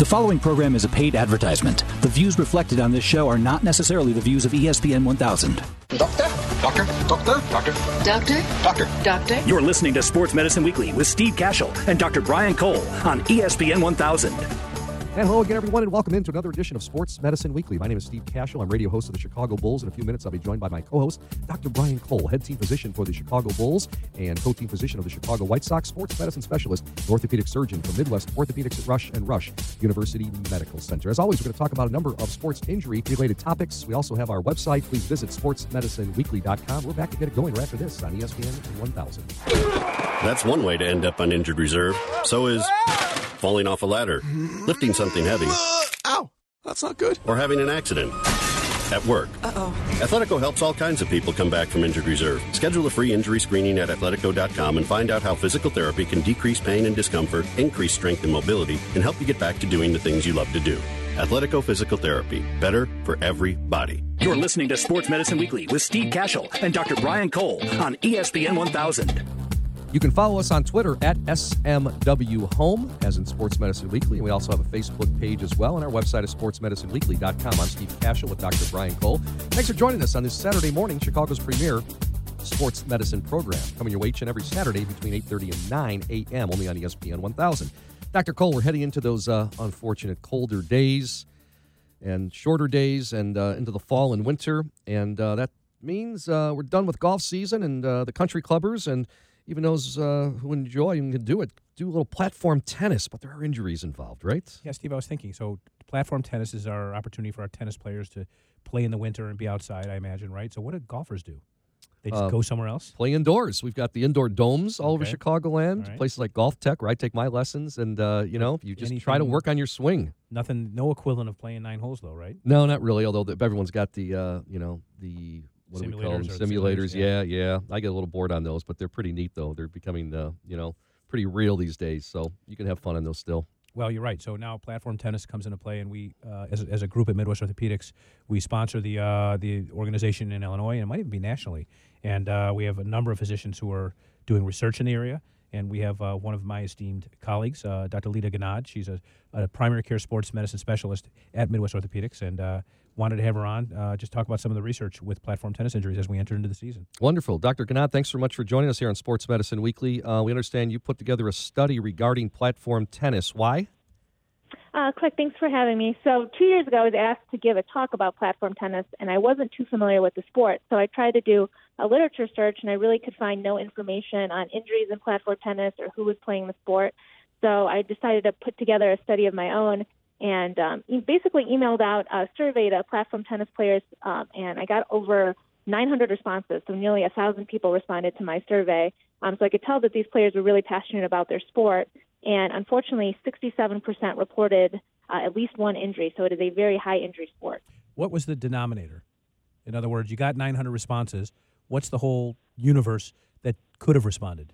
The following program is a paid advertisement. The views reflected on this show are not necessarily the views of ESPN 1000. Doctor? Doctor? Doctor? Doctor? Doctor? Doctor? Doctor? You're listening to Sports Medicine Weekly with Steve Kashul and Dr. Brian Cole on ESPN 1000. And hello again, everyone, and welcome into another edition of Sports Medicine Weekly. My name is Steve Kashul. I'm radio host of the Chicago Bulls. In a few minutes, I'll be joined by my co-host, Dr. Brian Cole, head team physician for the Chicago Bulls and co-team physician of the Chicago White Sox, sports medicine specialist, orthopedic surgeon for Midwest Orthopedics at Rush and Rush University Medical Center. As always, we're going to talk about a number of sports injury-related topics. We also have our website. Please visit sportsmedicineweekly.com. We're back to get it going right after this on ESPN 1000. That's one way to end up on injured reserve. So is falling off a ladder, lifting something heavy, Ow! That's not good. or having an accident. At work. Uh-oh. Athletico helps all kinds of people come back from injured reserve. Schedule a free injury screening at athletico.com and find out how physical therapy can decrease pain and discomfort, increase strength and mobility, and help you get back to doing the things you love to do. Athletico Physical Therapy. Better for everybody. You're listening to Sports Medicine Weekly with Steve Kashul and Dr. Brian Cole on ESPN 1000. You can follow us on Twitter at SMW Home, as in Sports Medicine Weekly. And we also have a Facebook page as well. And our website is sportsmedicineweekly.com. I'm Steve Kashul with Dr. Brian Cole. Thanks for joining us on this Saturday morning, Chicago's premier sports medicine program. Coming your way each and every Saturday between 8.30 and 9 a.m. only on ESPN 1000. Dr. Cole, we're heading into those uh, unfortunate colder days and shorter days and uh, into the fall and winter. And uh, that means uh, we're done with golf season and uh, the country clubbers and even those uh, who enjoy and can do it, do a little platform tennis, but there are injuries involved, right? Yeah, Steve, I was thinking. So, platform tennis is our opportunity for our tennis players to play in the winter and be outside, I imagine, right? So, what do golfers do? They just Uh, go somewhere else? Play indoors. We've got the indoor domes all over Chicagoland, right. places like GolfTec, where I take my lessons, and uh, you know, you just try to work on your swing. Nothing, no equivalent of playing nine holes, though, right? No, not really. Although the, everyone's got the, uh, you know, the what do we call them? Simulators simulators, Yeah, yeah. yeah. I get a little bored on those, but they're pretty neat though. They're becoming, uh, you know, pretty real these days. So you can have fun on those still. Well, you're right. So now platform tennis comes into play, and we, uh, as, a, as a group at Midwest Orthopedics, we sponsor the uh, the organization in Illinois, and it might even be nationally. And uh, we have a number of physicians who are doing research in the area. And we have uh, one of my esteemed colleagues, uh, Dr. Leda Ghannad. She's a, a primary care sports medicine specialist at Midwest Orthopedics, and uh, wanted to have her on uh, just talk about some of the research with platform tennis injuries as we enter into the season. Wonderful. Dr. Ghannad, thanks so much for joining us here on Sports Medicine Weekly. Uh, we understand you put together a study regarding platform tennis. Why? Uh, Click, thanks for having me. So, two years ago, I was asked to give a talk about platform tennis, and I wasn't too familiar with the sport. So, I tried to do a literature search, and I really could find no information on injuries in platform tennis or who was playing the sport. So, I decided to put together a study of my own and um, basically emailed out a survey to platform tennis players, um, and I got over 900 responses. So, nearly a 1,000 people responded to my survey. Um, so, I could tell that these players were really passionate about their sport and unfortunately, 67% reported uh, at least one injury. So it is a very high injury sport. What was the denominator? In other words, you got 900 responses. What's the whole universe that could have responded?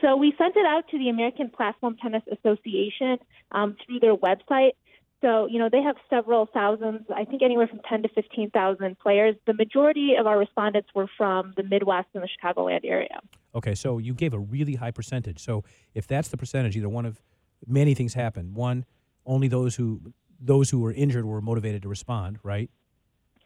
So we sent it out to the American Platform Tennis Association um, through their website. So, you know, they have several thousands, I think anywhere from 10 to 15,000 players. The majority of our respondents were from the Midwest and the Chicagoland area. Okay, so you gave a really high percentage. So if that's the percentage, either one of many things happened. One, only those who those who were injured were motivated to respond, right?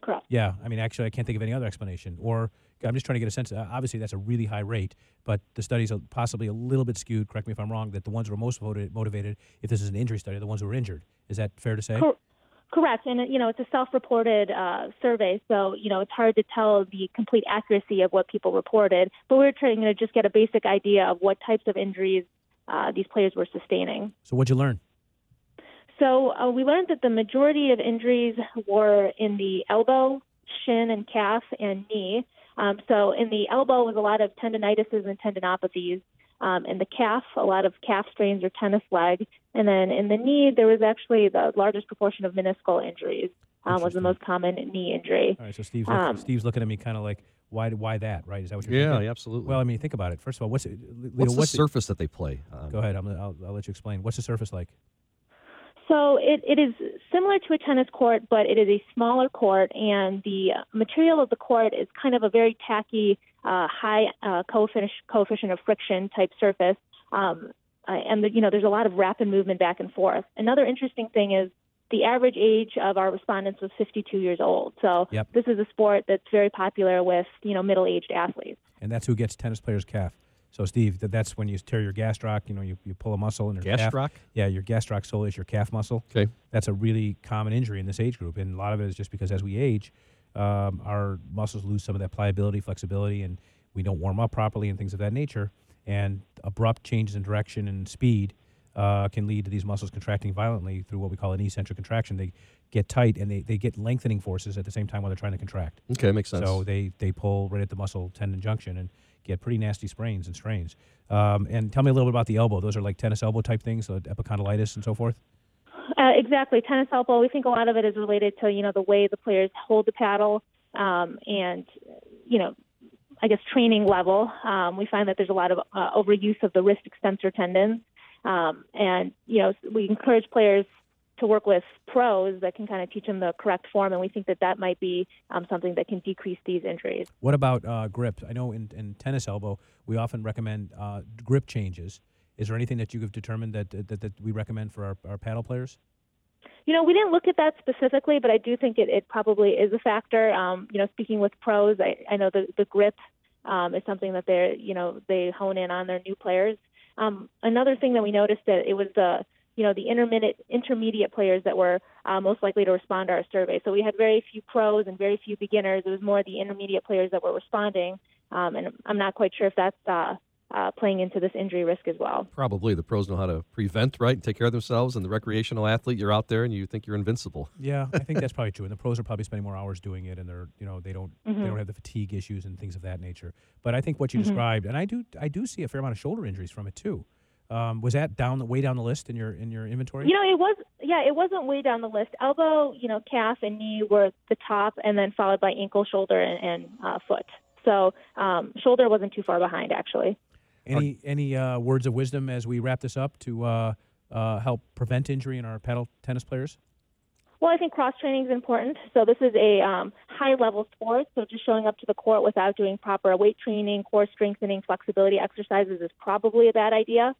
Correct. Yeah, I mean, actually, I can't think of any other explanation. Or I'm just trying to get a sense. uh, Obviously, that's a really high rate, but the study's a- possibly a little bit skewed. Correct me if I'm wrong. That the ones who are most voted, motivated, if this is an injury study, are the ones who were injured. Is that fair to say? Cor- Correct, and you know it's a self-reported uh, survey, so you know it's hard to tell the complete accuracy of what people reported. But we are trying to just get a basic idea of what types of injuries uh, these players were sustaining. So what'd you learn? So uh, we learned that the majority of injuries were in the elbow, shin, and calf, and knee. Um, so in the elbow was a lot of tendinitises and tendinopathies. Um, in the calf, a lot of calf strains or tennis leg. And then in the knee, there was actually the largest proportion of meniscal injuries. Um, was the most common knee injury. All right, so Steve's look, Um, Steve's looking at me kind of like, why why that? Right? Is that what you're Yeah, thinking? yeah, absolutely. Well, I mean, think about it. First of all, what's it? Leda, What's the what's it- surface that they play? on? Go ahead. I'm, I'll, I'll let you explain. What's the surface like? So it, it is similar to a tennis court, but it is a smaller court, and the material of the court is kind of a very tacky, uh, high uh, coefficient, coefficient of friction type surface. Um, and the, you know, there's a lot of rapid movement back and forth. Another interesting thing is the average age of our respondents was 52 years old. So Yep. this is a sport that's very popular with you know middle-aged athletes. and that's who gets tennis players' calf. So, Steve, that, that's when you tear your gastroc. You know, you, you pull a muscle in your calf. Gastroc? Yeah, your gastroc sole is your calf muscle. Okay. That's a really common injury in this age group, and a lot of it is just because as we age, um, our muscles lose some of that pliability, flexibility, and we don't warm up properly and things of that nature. And abrupt changes in direction and speed uh, can lead to these muscles contracting violently through what we call an eccentric contraction. They get tight and they, they get lengthening forces at the same time while they're trying to contract. Okay, makes sense. So they, they pull right at the muscle tendon junction and get pretty nasty sprains and strains. Um, and tell me a little bit about the elbow. Those are like tennis elbow type things, so epicondylitis and so forth. Uh, exactly, tennis elbow. We think a lot of it is related to you know the way the players hold the paddle, um, and you know, I guess training level. Um, we find that there's a lot of uh, overuse of the wrist extensor tendons, um, and you know we encourage players to work with pros that can kind of teach them the correct form, and we think that that might be um, something that can decrease these injuries. What about uh, grip? I know in, in tennis elbow, we often recommend uh, grip changes. Is there anything that you have determined that, that, that we recommend for our, our paddle players? You know, we didn't look at that specifically, but I do think it, it probably is a factor. Um, you know, speaking with pros, I, I know the, the grip um, is something that they're, you know, they hone in on their new players. Um, another thing that we noticed that it was the, you know, the intermediate intermediate players that were uh, most likely to respond to our survey. So we had very few pros and very few beginners. It was more the intermediate players that were responding, um, and I'm not quite sure if that's uh, uh, playing into this injury risk as well. Probably the pros know how to prevent, right, and take care of themselves. And the recreational athlete, you're out there and you think you're invincible. Yeah, I think that's probably true. And the pros are probably spending more hours doing it, and they're you know they don't Mm-hmm. they don't have the fatigue issues and things of that nature. But I think what you described, and I do I do see a fair amount of shoulder injuries from it too. Um, was that down the way down the list in your in your inventory? You know, it was yeah, it wasn't way down the list. Elbow, you know, calf and knee were the top, and then followed by ankle, shoulder, and, and uh, foot. So um, shoulder wasn't too far behind, actually. Any any uh, words of wisdom as we wrap this up to uh, uh, help prevent injury in our paddle tennis players? Well, I think cross training is important. So this is a um, high level sport. So just showing up to the court without doing proper weight training, core strengthening, flexibility exercises is probably a bad idea.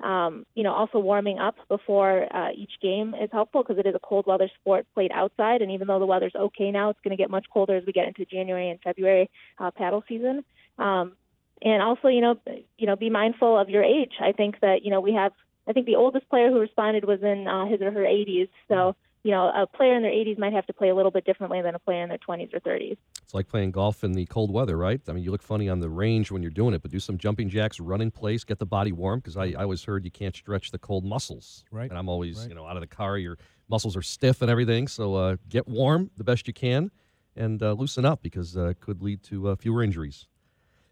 Um, you know, also warming up before uh, each game is helpful because it is a cold weather sport played outside. And even though the weather's okay now, it's going to get much colder as we get into January and February uh, paddle season. Um, and also, you know, you know, be mindful of your age. I think that you know we have. I think the oldest player who responded was in uh, his or her 80s. So you know, a player in their 80s might have to play a little bit differently than a player in their 20s or 30s. It's like playing golf in the cold weather, right? I mean, you look funny on the range when you're doing it, but do some jumping jacks, run in place, get the body warm. Because I, I always heard you can't stretch the cold muscles. Right. And I'm always, Right. you know, out of the car, your muscles are stiff and everything. So uh, get warm the best you can and uh, loosen up because uh, it could lead to uh, fewer injuries.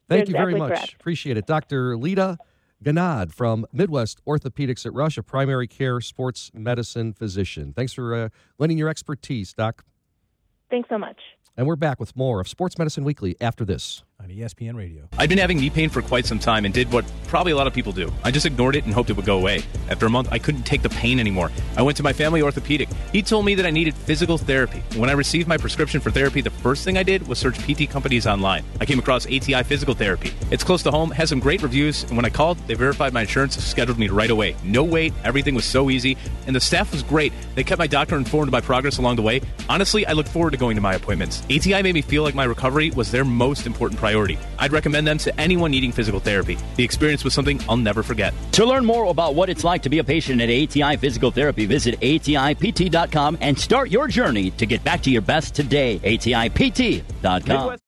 Thank you very much. correct. Appreciate it. Dr. Leda Ghannad from Midwest Orthopedics at Rush, a primary care sports medicine physician. Thanks for uh, lending your expertise, Doc. Thanks so much. And we're back with more of Sports Medicine Weekly after this. On ESPN Radio. I'd been having knee pain for quite some time and did what probably a lot of people do. I just ignored it and hoped it would go away. After a month, I couldn't take the pain anymore. I went to my family orthopedic. He told me that I needed physical therapy. When I received my prescription for therapy, the first thing I did was search PT companies online. I came across ATI Physical Therapy. It's close to home, has some great reviews, and when I called, they verified my insurance, scheduled me right away. No wait, everything was so easy, and the staff was great. They kept my doctor informed of my progress along the way. Honestly, I look forward to going to my appointments. ATI made me feel like my recovery was their most important priority. I'd recommend them to anyone needing physical therapy. The experience was something I'll never forget. To learn more about what it's like to be a patient at ATI Physical Therapy, visit ATIPT.com and start your journey to get back to your best today. ATIPT.com. Midwest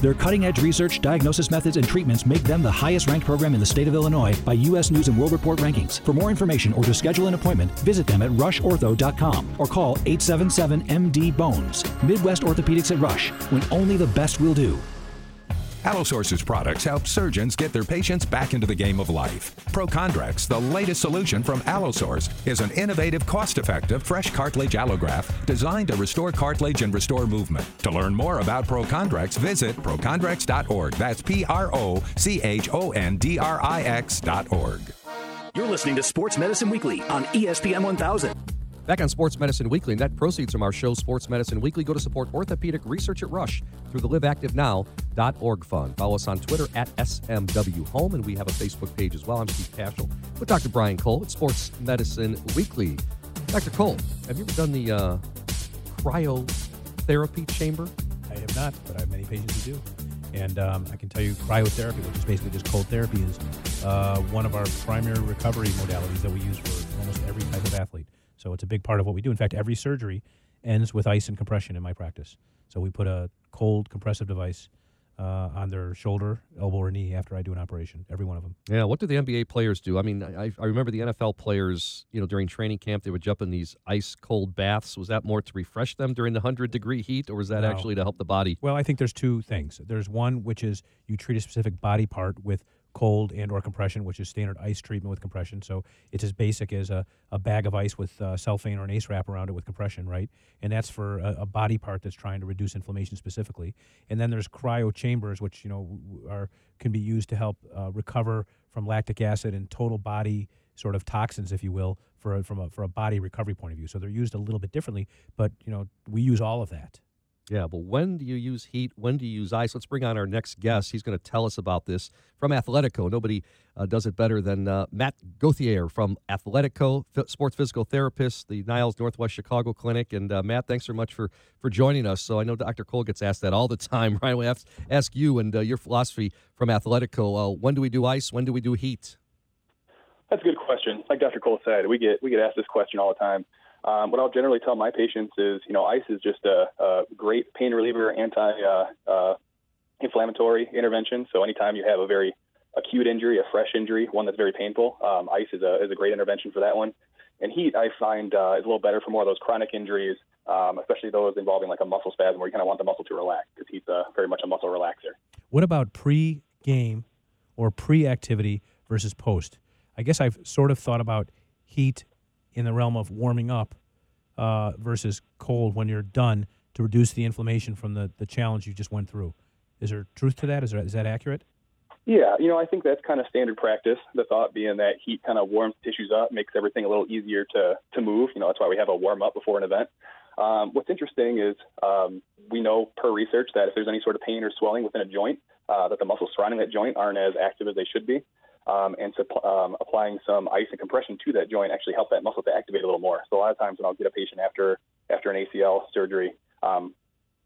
Their cutting edge research, diagnosis methods, and treatments make them the highest ranked program in the state of Illinois by U.S. News and World Report rankings. For more information or to schedule an appointment, visit them at rushortho.com or call 877 MD Bones. Midwest Orthopedics at Rush, when only the best will do. Allosource's products help surgeons get their patients back into the game of life. Prochondrix, the latest solution from Allosource, is an innovative, cost-effective, fresh cartilage allograft designed to restore cartilage and restore movement. To learn more about Prochondrix, visit prochondrix.org. That's P-R-O-C-H-O-N-D-R-I-X.org. You're listening to Sports Medicine Weekly on ESPN 1000. Back on Sports Medicine Weekly, net proceeds from our show, Sports Medicine Weekly, go to support orthopedic research at Rush through the liveactivenow.org fund. Follow us on Twitter at SMW Home, and we have a Facebook page as well. I'm Steve Kashul with Dr. Brian Cole at Sports Medicine Weekly. Dr. Cole, have you ever done the uh, cryotherapy chamber? I have not, but I have many patients who do. And um, I can tell you, cryotherapy, which is basically just cold therapy, is uh, one of our primary recovery modalities that we use for almost every type of athlete. So it's a big part of what we do. In fact, every surgery ends with ice and compression in my practice. So we put a cold compressive device uh, on their shoulder, elbow, or knee after I do an operation. Every one of them. Yeah. What do the NBA players do? I mean, I, I remember the NFL players, you know, during training camp, they would jump in these ice cold baths. Was that more to refresh them during the 100 degree heat, or was that No. actually to help the body? Well, I think there's two things. There's one which is you treat a specific body part with cold and or compression, which is standard ice treatment with compression. So it's as basic as a, a bag of ice with uh, cellophane or an ace wrap around it with compression, right? And that's for a, a body part that's trying to reduce inflammation specifically. And then there's cryo chambers, which you know are can be used to help uh, recover from lactic acid and total body sort of toxins, if you will, for a, from a for a body recovery point of view. So they're used a little bit differently, but you know we use all of that. Yeah, but when do you use heat? When do you use ice? Let's bring on our next guest. He's going to tell us about this from Athletico. Nobody uh, does it better than uh, Matt Gauthier from Athletico, f- sports physical therapist, the Niles Northwest Chicago Clinic. And uh, Matt, thanks so much for for joining us. So I know Dr. Cole gets asked that all the time. Right? We have to ask you and uh, your philosophy from Athletico. Uh, when do we do ice? When do we do heat? That's a good question. Like Dr. Cole said, we get we get asked this question all the time. Um, what I'll generally tell my patients is, you know, ice is just a, a great pain reliever, anti uh, uh, intervention. So anytime you have a very acute injury, a fresh injury, one that's very painful, um, ice is a is a great intervention for that one. And heat, I find, uh, is a little better for more of those chronic injuries, um, especially those involving like a muscle spasm where you kind of want the muscle to relax because heat's uh, very much a muscle relaxer. What about pre-game or pre-activity versus post? I guess I've sort of thought about heat in the realm of warming up uh, versus cold when you're done to reduce the inflammation from the, the challenge you just went through. Is there truth to that? Is, there, is that accurate? Yeah, you know, I think that's kind of standard practice. The thought being that heat kind of warms tissues up, makes everything a little easier to to move. You know, that's why we have a warm up before an event. Um, what's interesting is um, we know per research that if there's any sort of pain or swelling within a joint, uh, that the muscles surrounding that joint aren't as active as they should be. Um, and so um, applying some ice and compression to that joint actually help that muscle to activate a little more. So a lot of times when I'll get a patient after after an ACL surgery, um,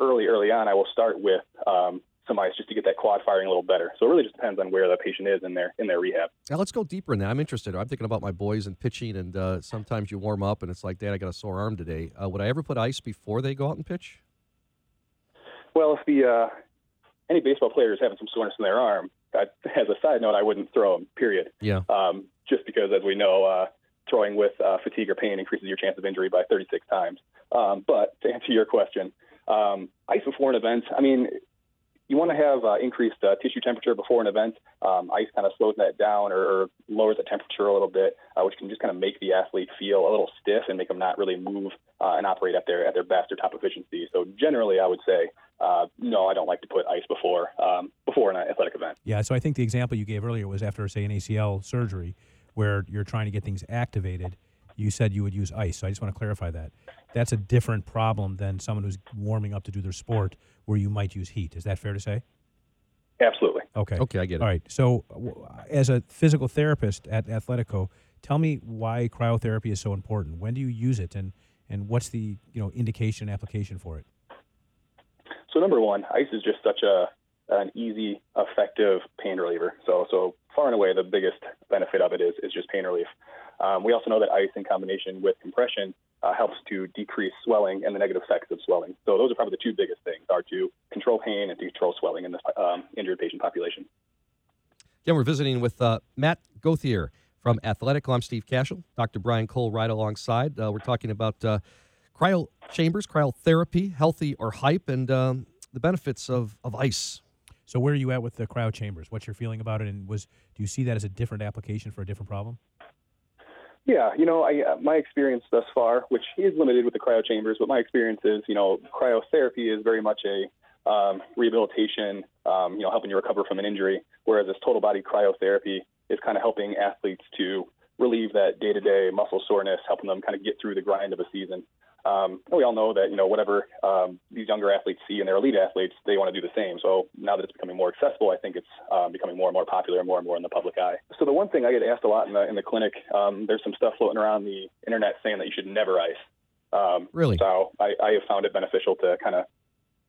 early early on, I will start with um, some ice just to get that quad firing a little better. So it really just depends on where the patient is in their in their rehab. Now let's go deeper in that. I'm interested. I'm thinking about my boys and pitching, and uh, sometimes you warm up, and it's like, Dad, I got a sore arm today. Uh, would I ever put ice before they go out and pitch? Well, if the uh, any baseball player is having some soreness in their arm, I, as a side note, I wouldn't throw them. Period. Yeah. Um, just because, as we know, uh, throwing with uh, fatigue or pain increases your chance of injury by 36 times. Um, but to answer your question, um, ice before an event. I mean, you want to have uh, increased uh, tissue temperature before an event. Um, ice kind of slows that down or, or lowers the temperature a little bit, uh, which can just kind of make the athlete feel a little stiff and make them not really move uh, and operate at their at their best or top efficiency. So generally, I would say uh, no, I don't like to put ice before um, before an athletic event. Yeah, so I think the example you gave earlier was after, say, an ACL surgery where you're trying to get things activated. You said you would use ice. So I just want to clarify that. That's a different problem than someone who's warming up to do their sport where you might use heat. Is that fair to say? Absolutely. Okay. Okay, I get it. All right. So, as a physical therapist at Athletico, tell me why cryotherapy is so important. When do you use it, and and what's the you know indication and application for it? So number one, ice is just such a an easy, effective pain reliever. So so far and away, the biggest benefit of it is is just pain relief. Um, we also know that ice in combination with compression uh, helps to decrease swelling and the negative effects of swelling. So those are probably the two biggest things: are to control pain and to control swelling in this um, injured patient population. Again, we're visiting with uh, Matt Gauthier from Athletico. I'm Steve Kashul. Dr. Brian Cole right alongside. Uh, we're talking about uh, cryo chambers, cryotherapy, healthy or hype, and um, the benefits of, of ice. So where are you at with the cryo chambers? What's your feeling about it? And was do you see that as a different application for a different problem? Yeah, you know, I, uh, my experience thus far, which is limited with the cryo chambers, but my experience is, you know, cryotherapy is very much a um, rehabilitation, um, you know, helping you recover from an injury, whereas this total body cryotherapy is kind of helping athletes to relieve that day to day muscle soreness, helping them kind of get through the grind of a season. Um, we all know that you know whatever um, these younger athletes see in their elite athletes, they want to do the same. So now that it's becoming more accessible, I think it's um, becoming more and more popular, and more and more in the public eye. So the one thing I get asked a lot in the in the clinic, um, there's some stuff floating around the internet saying that you should never ice. Um, really? So I, I have found it beneficial to kind of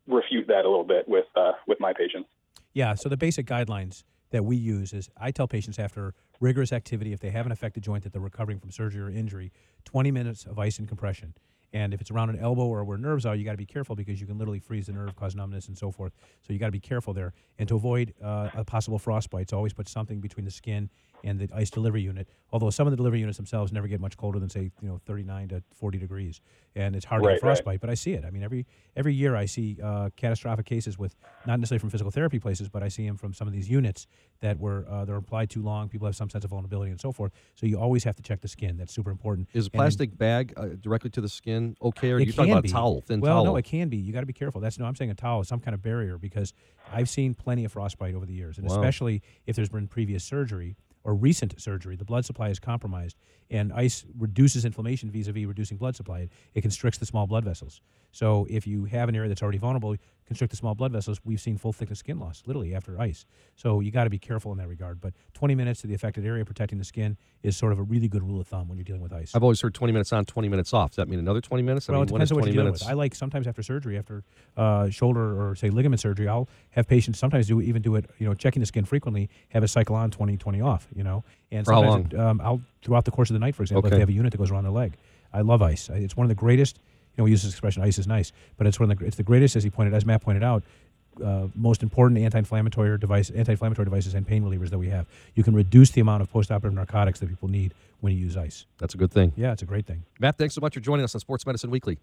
refute that a little bit with uh, with my patients. Yeah. So the basic guidelines that we use is I tell patients after rigorous activity, if they have an affected joint that they're recovering from surgery or injury, 20 minutes of ice and compression. And if it's around an elbow or where nerves are, you got to be careful because you can literally freeze the nerve, cause numbness, and so forth. So you got to be careful there. And to avoid uh, a possible frostbite, so always put something between the skin and the ice delivery unit. Although some of the delivery units themselves never get much colder than say you know 39 to 40 degrees, and it's hard Right, to get frostbite. right. But I see it. I mean, every every year I see uh, catastrophic cases with not necessarily from physical therapy places, but I see them from some of these units that were uh, they're applied too long. People have some sense of vulnerability and so forth. So you always have to check the skin. That's super important. Is a And then- plastic bag uh, directly to the skin okay, or it you talking about be. a towel, thin well, towel? no, it can be. You got to be careful. That's no, I'm saying a towel, is some kind of barrier, because I've seen plenty of frostbite over the years, and Wow. especially if there's been previous surgery or recent surgery, the blood supply is compromised, and ice reduces inflammation vis-a-vis reducing blood supply. It, it constricts the small blood vessels. So if you have an area that's already vulnerable, constrict the small blood vessels. We've seen full thickness skin loss, literally after ice. So you got to be careful in that regard. But 20 minutes to the affected area protecting the skin is sort of a really good rule of thumb when you're dealing with ice. I've always heard 20 minutes on, 20 minutes off. Does that mean another 20 minutes? I Well, mean, it depends on what you're dealing minutes? with. I like sometimes after surgery, after uh, shoulder or say ligament surgery, I'll have patients sometimes do even do it, you know, checking the skin frequently, have a cycle on 20, 20 off, you know. And For how sometimes it- um, I'll throughout the course of the night, for example, if they have a unit that goes around their leg. I love ice. It's one of the greatest. You know, we use this expression, "ice is nice," but it's one of the it's the greatest, as he pointed, as Matt pointed out, uh, most important anti-inflammatory device, anti-inflammatory devices and pain relievers that we have. You can reduce the amount of post-operative narcotics that people need when you use ice. That's a good thing. Yeah, it's a great thing. Matt, thanks so much for joining us on Sports Medicine Weekly.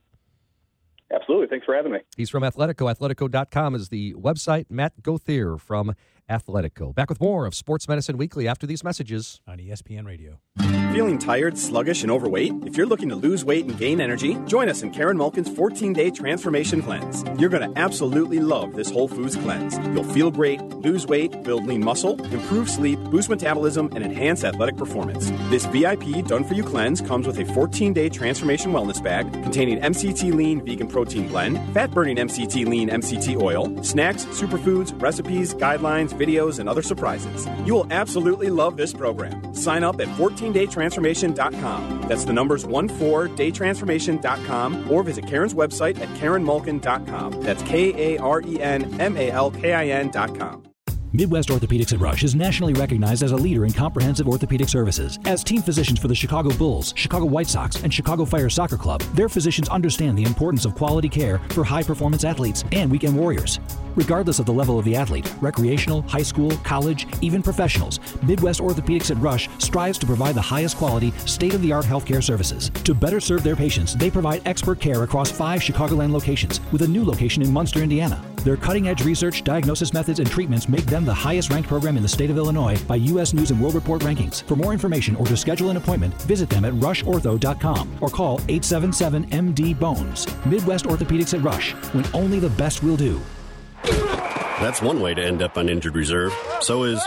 Absolutely. Thanks for having me. He's from Athletico. Athletico.com is the website. Matt Gauthier from Athletico. Back with more of Sports Medicine Weekly after these messages on ESPN Radio. Feeling tired, sluggish, and overweight? If you're looking to lose weight and gain energy, join us in Karen Malkin's 14 day transformation cleanse. You're going to absolutely love this Whole Foods cleanse. You'll feel great, lose weight, build lean muscle, improve sleep, boost metabolism, and enhance athletic performance. This VIP done for you cleanse comes with a 14 day transformation wellness bag containing MCT lean vegan protein blend, fat burning MCT lean MCT oil, snacks, superfoods, recipes, guidelines, videos, and other surprises. You will absolutely love this program. Sign up at 14daytransformation.com. That's the numbers 14daytransformation.com or visit Karen's website at karenmalkin.com. That's K A R E N M A L K I N.com. Midwest Orthopedics at Rush is nationally recognized as a leader in comprehensive orthopedic services. As team physicians for the Chicago Bulls, Chicago White Sox, and Chicago Fire Soccer Club, their physicians understand the importance of quality care for high performance athletes and weekend warriors. Regardless of the level of the athlete, recreational, high school, college, even professionals, Midwest Orthopedics at Rush strives to provide the highest quality, state of the art healthcare services. To better serve their patients, they provide expert care across five Chicagoland locations, with a new location in Munster, Indiana. Their cutting edge research, diagnosis methods, and treatments make them the highest ranked program in the state of Illinois by U.S. News and World Report rankings. For more information or to schedule an appointment, visit them at rushortho.com or call 877 MD Bones. Midwest Orthopedics at Rush, when only the best will do. That's one way to end up on injured reserve. So is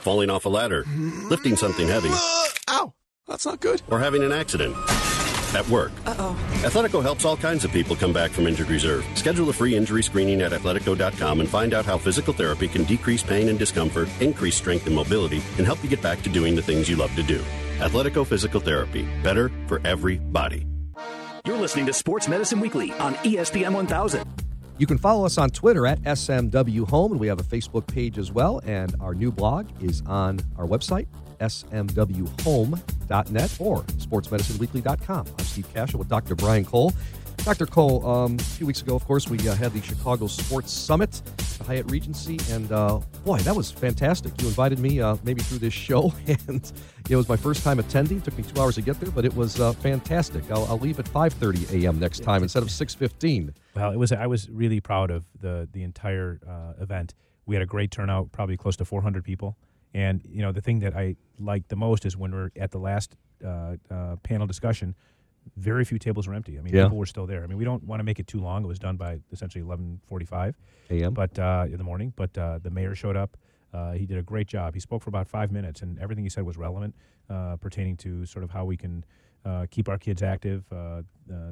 falling off a ladder, lifting something heavy, Ow! That's not good. or having an accident. At work. Uh-oh. Athletico helps all kinds of people come back from injured reserve. Schedule a free injury screening at athletico.com and find out how physical therapy can decrease pain and discomfort, increase strength and mobility, and help you get back to doing the things you love to do. Athletico Physical Therapy. Better for every body. You're listening to Sports Medicine Weekly on ESPN 1000. You can follow us on Twitter at SMW Home, and we have a Facebook page as well. And our new blog is on our website, smwhome.net or sportsmedicineweekly.com. I'm Steve Kashul with Dr. Brian Cole. Dr. Cole, um, a few weeks ago, of course, we uh, had the Chicago Sports Summit, at the Hyatt Regency, and uh, boy, that was fantastic. You invited me uh, maybe through this show, and it was my first time attending. took me two hours to get there, but it was uh, fantastic. I'll, I'll leave at 5:30 a.m. next time instead of 6:15. Well, it was. I was really proud of the the entire uh, event. We had a great turnout, probably close to 400 people. And you know, the thing that I like the most is when we're at the last uh, panel discussion. Very few tables were empty. I mean, Yeah. people were still there. I mean, we don't want to make it too long. It was done by essentially 11:45 a.m. But uh, in the morning, but uh, the mayor showed up. Uh, he did a great job. He spoke for about five minutes, and everything he said was relevant, uh, pertaining to sort of how we can uh, keep our kids active, uh, uh,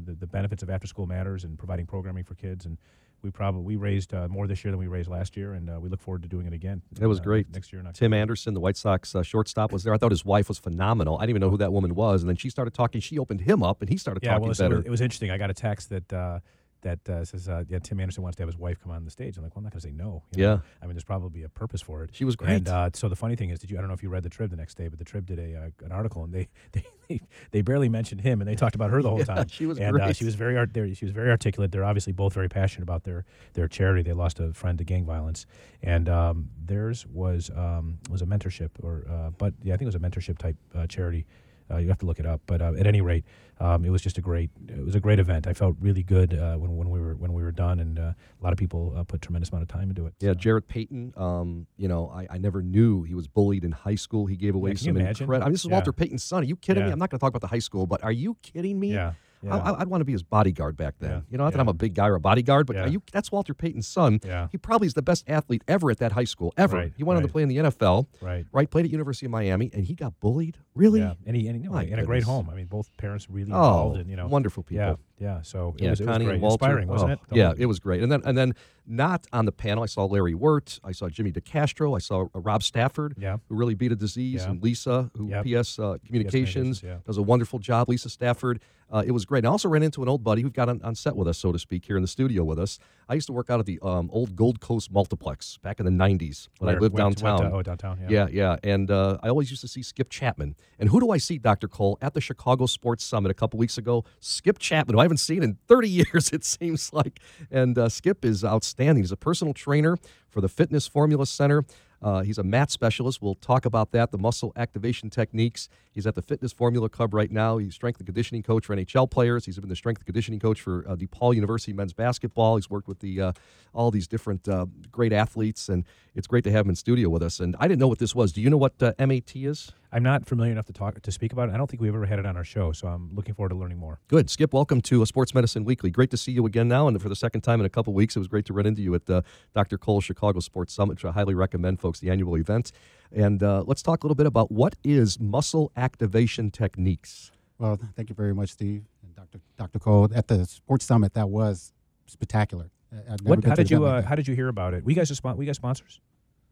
the, the benefits of after school matters, and providing programming for kids. And we probably we raised uh, more this year than we raised last year, and uh, we look forward to doing it again. It was uh, great. next year. Tim Anderson, the White Sox uh, shortstop, was there. I thought his wife was phenomenal. I didn't even know who that woman was, and then she started talking. She opened him up, and he started Yeah, talking well, listen, better. it was, it was interesting. I got a text that uh, that uh, says, uh, "Yeah, Tim Anderson wants to have his wife come on the stage." I'm like, "Well, I'm not going to say no." you know? Yeah. I mean, there's probably a purpose for it. She was great. And uh, so the funny thing is, did you? I don't know if you read the Trib the next day, but the Trib did a uh, an article, and they, they they they barely mentioned him, and they talked about her the whole Yeah, time. she was and Uh, great. she was very art. She was very articulate. They're obviously both very passionate about their their charity. They lost a friend to gang violence, and um, theirs was um, was a mentorship, or uh, but yeah, I think it was a mentorship type uh, charity. Uh, you have to look it up, but uh, at any rate, um, it was just a great. It was a great event. I felt really good uh, when, when we were when we were done, and uh, a lot of people uh, put tremendous amount of time into it. Yeah, Jarrett Payton. Um, you know, I, I never knew he was bullied in high school. He gave away Yeah, some incredible. I mean, this is Yeah. Walter Payton's son. Are you kidding me? I'm not going to talk about the high school, but are you kidding me? Yeah, yeah. I, would want to be his bodyguard back then. Yeah, You know, not that. I'm a big guy or a bodyguard, but Yeah. you? That's Walter Payton's son. Yeah. He probably is the best athlete ever at that high school ever. Right, he went on to play in the NFL. Right. Right. Played at University of Miami, and he got bullied. Really? Yeah, and he and, he, no, in a great home. I mean, both parents really Oh, involved, and you know, wonderful Yeah, people. Yeah. So it yeah, was, it was great, and Walter. inspiring, wasn't Oh, it? The Yeah, it was great. And then and then not on the panel, I saw Larry Wirt, I saw Jimmy DeCastro, I saw uh, Rob Stafford, Yeah. who really beat a disease, Yeah. and Lisa, who Yep. PS uh, Communications yeah. does a wonderful job. Lisa Stafford, uh, it was great. I also ran into an old buddy who got on, on set with us, so to speak, here in the studio with us. I used to work out at the um, old Gold Coast Multiplex back in the '90s when I lived Went- went downtown. to- oh, downtown, yeah. yeah, yeah. And uh, I always used to see Skip Chapman. And who do I see, Dr. Cole, at the Chicago Sports Summit a couple weeks ago? Skip Chapman, I haven't seen in 30 years, it seems like. And uh, Skip is outstanding. He's a personal trainer for the Fitness Formula Center. Uh, he's a MAT specialist. We'll talk about that, the muscle activation techniques. He's at the Fitness Formula Club right now. He's strength and conditioning coach for NHL players. He's been the strength and conditioning coach for uh, DePaul University men's basketball. He's worked with the uh, all these different uh, great athletes, and it's great to have him in studio with us. And I didn't know what this was. Do you know what uh, MAT is? I'm not familiar enough to talk to speak about it. I don't think we've ever had it on our show, so I'm looking forward to learning more. Good. Skip, welcome to uh, Sports Medicine Weekly. Great to see you again now, and for the second time in a couple weeks. It was great to run into you at uh, Dr. Cole's Chicago Sports Summit, which I highly recommend, folks, the annual event. And uh, let's talk a little bit about what is muscle activation techniques. Well, thank you very much, Steve and Dr. Dr. Cole. At the sports summit, that was spectacular. I- never What, been how did you event uh, like. How did you hear about it? We guys are spon- we got sponsors.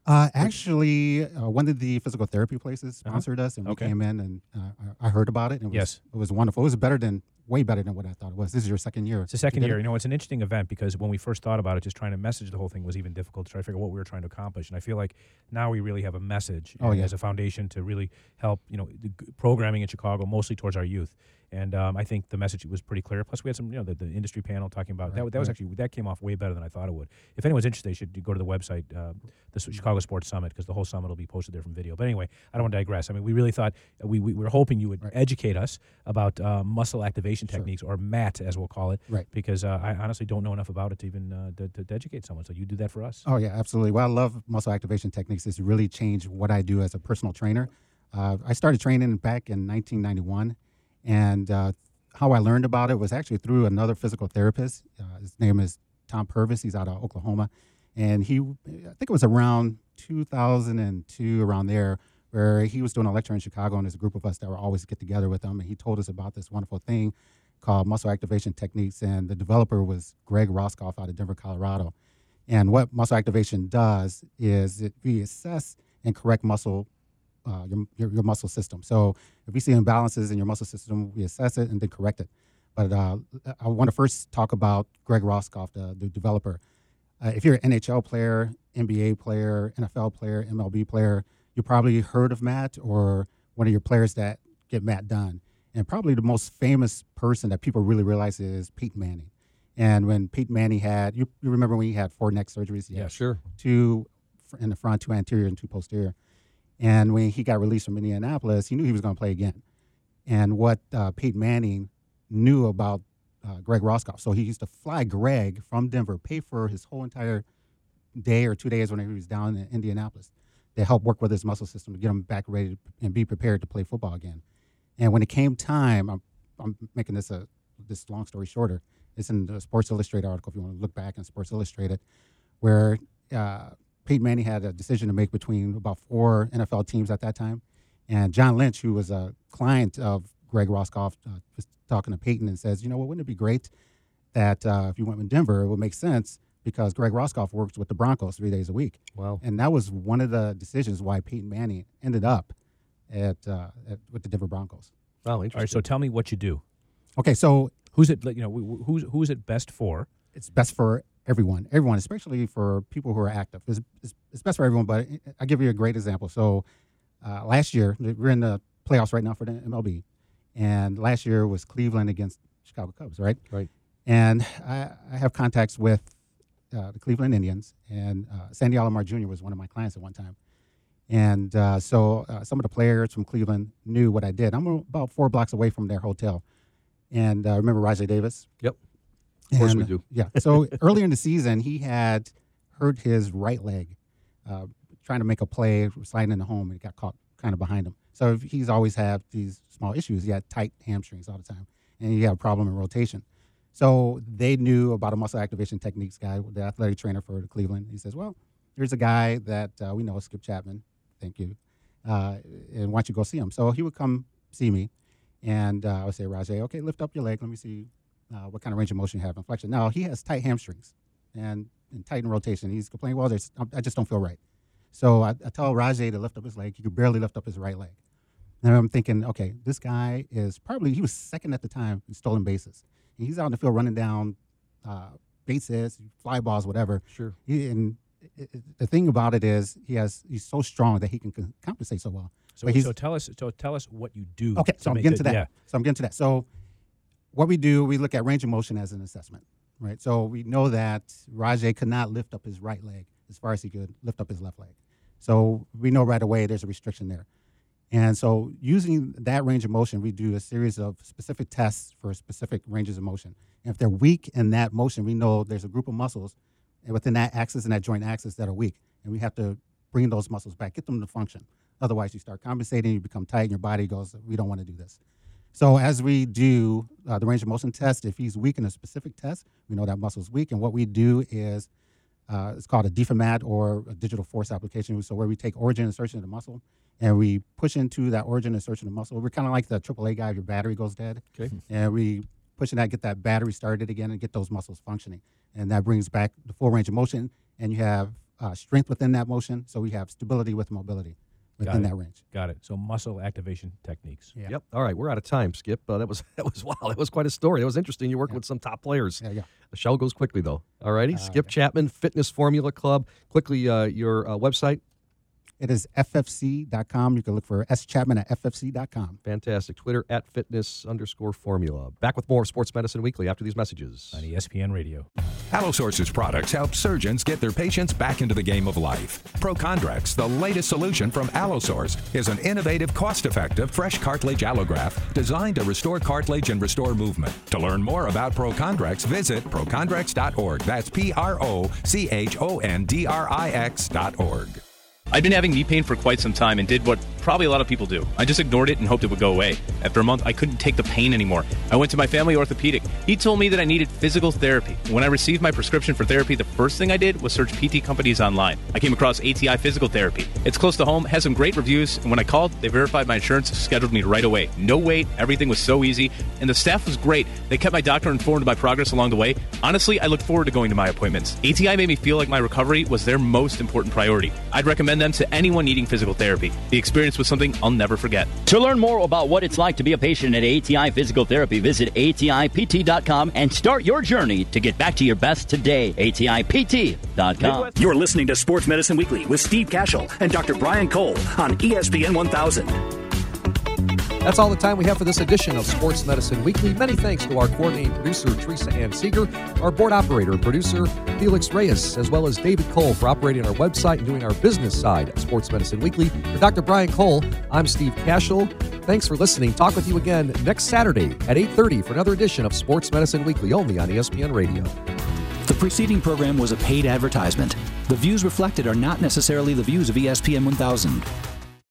Uh, actually, uh, one of the physical therapy places Uh-huh. sponsored us, and we Okay. came in, and uh, I I heard about it. And it was, Yes. it was wonderful. It was better than, way better than what I thought it was. This is your second year. It's the second year. it? You know, it's an interesting event because when we first thought about it, just trying to message the whole thing was even difficult to try to figure out what we were trying to accomplish. And I feel like now we really have a message Oh, yeah. as a foundation to really help, you know, the programming in Chicago, mostly towards our youth. And um, I think the message was pretty clear. Plus, we had some, you know, the, the industry panel talking about that. Right, That was right. actually that came off way better than I thought it would. If anyone's interested, they should go to the website, uh, the Chicago Sports Summit, because the whole summit will be posted there from video. But anyway, I don't want to digress. I mean, we really thought uh, we, we were hoping you would educate us about uh, muscle activation techniques, or MAT, as we'll call it. Right. Because uh, I honestly don't know enough about it to even uh, to, to, educate someone. So you do that for us. Oh yeah, absolutely. Well, I love muscle activation techniques is really changed what I do as a personal trainer. Uh, I started training back in 1991, and uh, how I learned about it was actually through another physical therapist. Uh, his name is Tom Purvis. He's out of Oklahoma, and he, I think it was around 2002, around there, where he was doing a lecture in Chicago, and there's a group of us that were always get together with him, and he told us about this wonderful thing called muscle activation techniques, and the developer was Greg Roskopf out of Denver, Colorado. And what muscle activation does is it we assess and correct muscle uh, your, your your muscle system. So if we see imbalances in your muscle system, we assess it and then correct it. But uh, I want to first talk about Greg Roskopf, the, the developer. Uh, if you're an NHL player, NBA player, NFL player, MLB player, you probably heard of MAT or one of your players that get MAT done. And probably the most famous person that people really realize is Peyton Manning. And when Peyton Manning had, you, you remember when he had four neck surgeries? He Yeah, sure. Two in the front, two anterior, and two posterior. And when he got released from Indianapolis, he knew he was going to play again. And what uh, Manning knew about uh, Greg Roskopf, so he used to fly Greg from Denver, pay for his whole entire day or two days when he was down in Indianapolis to help work with his muscle system to get him back ready to, and be prepared to play football again. And when it came time, I'm, I'm making this a this long story shorter. It's in the Sports Illustrated article if you want to look back in Sports Illustrated, where uh, Peyton Manning had a decision to make between about four NFL teams at that time, and John Lynch, who was a client of Greg Roskopf, uh, was talking to Peyton and says, you know what, wouldn't it be great that uh, if you went with Denver, it would make sense because Greg Roskopf works with the Broncos three days a week. Wow. And that was one of the decisions why Peyton Manning ended up at, uh, at with the Denver Broncos. Wow, All right, so tell me what you do. Okay, so who's it? You know, who's who's it best for? It's best for everyone, everyone, especially for people who are active. It's, it's, it's best for everyone, but I'll give you a great example. So uh, last year, we're in the playoffs right now for the MLB, and last year was Cleveland against Chicago Cubs, right? Right. And I, I have contacts with uh, the Cleveland Indians, and uh, Sandy Alomar Jr. was one of my clients at one time. And uh, so uh, some of the players from Cleveland knew what I did. I'm about four blocks away from their hotel. And uh, remember Rajay Davis? Yep. Of course And, we do. Yeah. So earlier in the season, he had hurt his right leg uh, trying to make a play, sliding in the home, and it got caught kind of behind him. So he's always had these small issues. He had tight hamstrings all the time, and he had a problem in rotation. So they knew about a muscle activation techniques guy, the athletic trainer for Cleveland. He says, "Well, there's a guy that uh, we know, Skip Chapman. Thank you. Uh, and why don't you go see him?" So he would come see me, and uh, I would say, "Rajay, okay, lift up your leg. Let me see uh, what kind of range of motion you have in flexion." Now he has tight hamstrings and, and tight in rotation. He's complaining, "Well, there's, I just don't feel right." So I, I tell Rajay to lift up his leg. He could barely lift up his right leg. And I'm thinking, okay, this guy is probably he was second at the time in stolen bases. And he's out in the field running down uh, bases, fly balls, whatever. Sure. He, and it, it- the thing about it is, he has he's so strong that he can compensate so well. So, so tell us. So tell us what you do. Okay, so I'm getting to that. Yeah. So I'm getting to that. So what we do, we look at range of motion as an assessment, right? So we know that Rajay could not lift up his right leg as far as he could lift up his left leg. So we know right away there's a restriction there. And so using that range of motion, we do a series of specific tests for specific ranges of motion. And if they're weak in that motion, we know there's a group of muscles within that axis and that joint axis that are weak. And we have to bring those muscles back, get them to function. Otherwise, you start compensating, you become tight, and your body goes, we don't want to do this. So as we do uh, the range of motion test, if he's weak in a specific test, we know that muscle's weak. And what we do is uh, it's called a deformat or a digital force application. So where we take origin insertion of the muscle and we push into that origin insertion of the muscle. We're kind of like the AAA guy if your battery goes dead. Okay. And we push in that, get that battery started again and get those muscles functioning. And that brings back the full range of motion. And you have uh, strength within that motion. So we have stability with mobility within that range. Got it. So muscle activation techniques. Yeah. Yep. All right, we're out of time, Skip. Uh, that was that was wow. That was quite a story. That was interesting. You're working with some top players. Yeah, yeah. The show goes quickly though. All righty, Uh, Skip Chapman, Fitness Formula Club. Quickly, uh, your uh, website. It is ffc.com. You can look for S Chapman at ffc.com. Fantastic. Twitter at fitness underscore formula. Back with more of Sports Medicine Weekly after these messages. On ESPN Radio. Allosource's products help surgeons get their patients back into the game of life. Prochondrix, the latest solution from Allosource, is an innovative, cost-effective, fresh cartilage allograft designed to restore cartilage and restore movement. To learn more about Prochondrix, visit prochondrix.org. That's P-R-O-C-H-O-N-D-R-I-X dot org. I'd been having knee pain for quite some time and did what probably a lot of people do. I just ignored it and hoped it would go away. After a month, I couldn't take the pain anymore. I went to my family orthopedic. He told me that I needed physical therapy. When I received my prescription for therapy, the first thing I did was search PT companies online. I came across ATI Physical Therapy. It's close to home, has some great reviews, and when I called, they verified my insurance, scheduled me right away. No wait, everything was so easy, and the staff was great. They kept my doctor informed of my progress along the way. Honestly, I look forward to going to my appointments. ATI made me feel like my recovery was their most important priority. I'd recommend them to anyone needing physical therapy. The experience was something I'll never forget. To learn more about what it's like to be a patient at ATI Physical Therapy, visit ATIPT.com and start your journey to get back to your best today. ATIPT.com. You're listening to Sports Medicine Weekly with Steve Kashul and Dr. Brian Cole on ESPN 1000. That's all the time we have for this edition of Sports Medicine Weekly. Many thanks to our coordinating producer, Teresa Ann Seeger, our board operator and producer, Felix Reyes, as well as David Cole for operating our website and doing our business side of Sports Medicine Weekly. For Dr. Brian Cole, I'm Steve Kashul. Thanks for listening. Talk with you again next Saturday at 8.30 for another edition of Sports Medicine Weekly, only on ESPN Radio. The preceding program was a paid advertisement. The views reflected are not necessarily the views of ESPN 1000.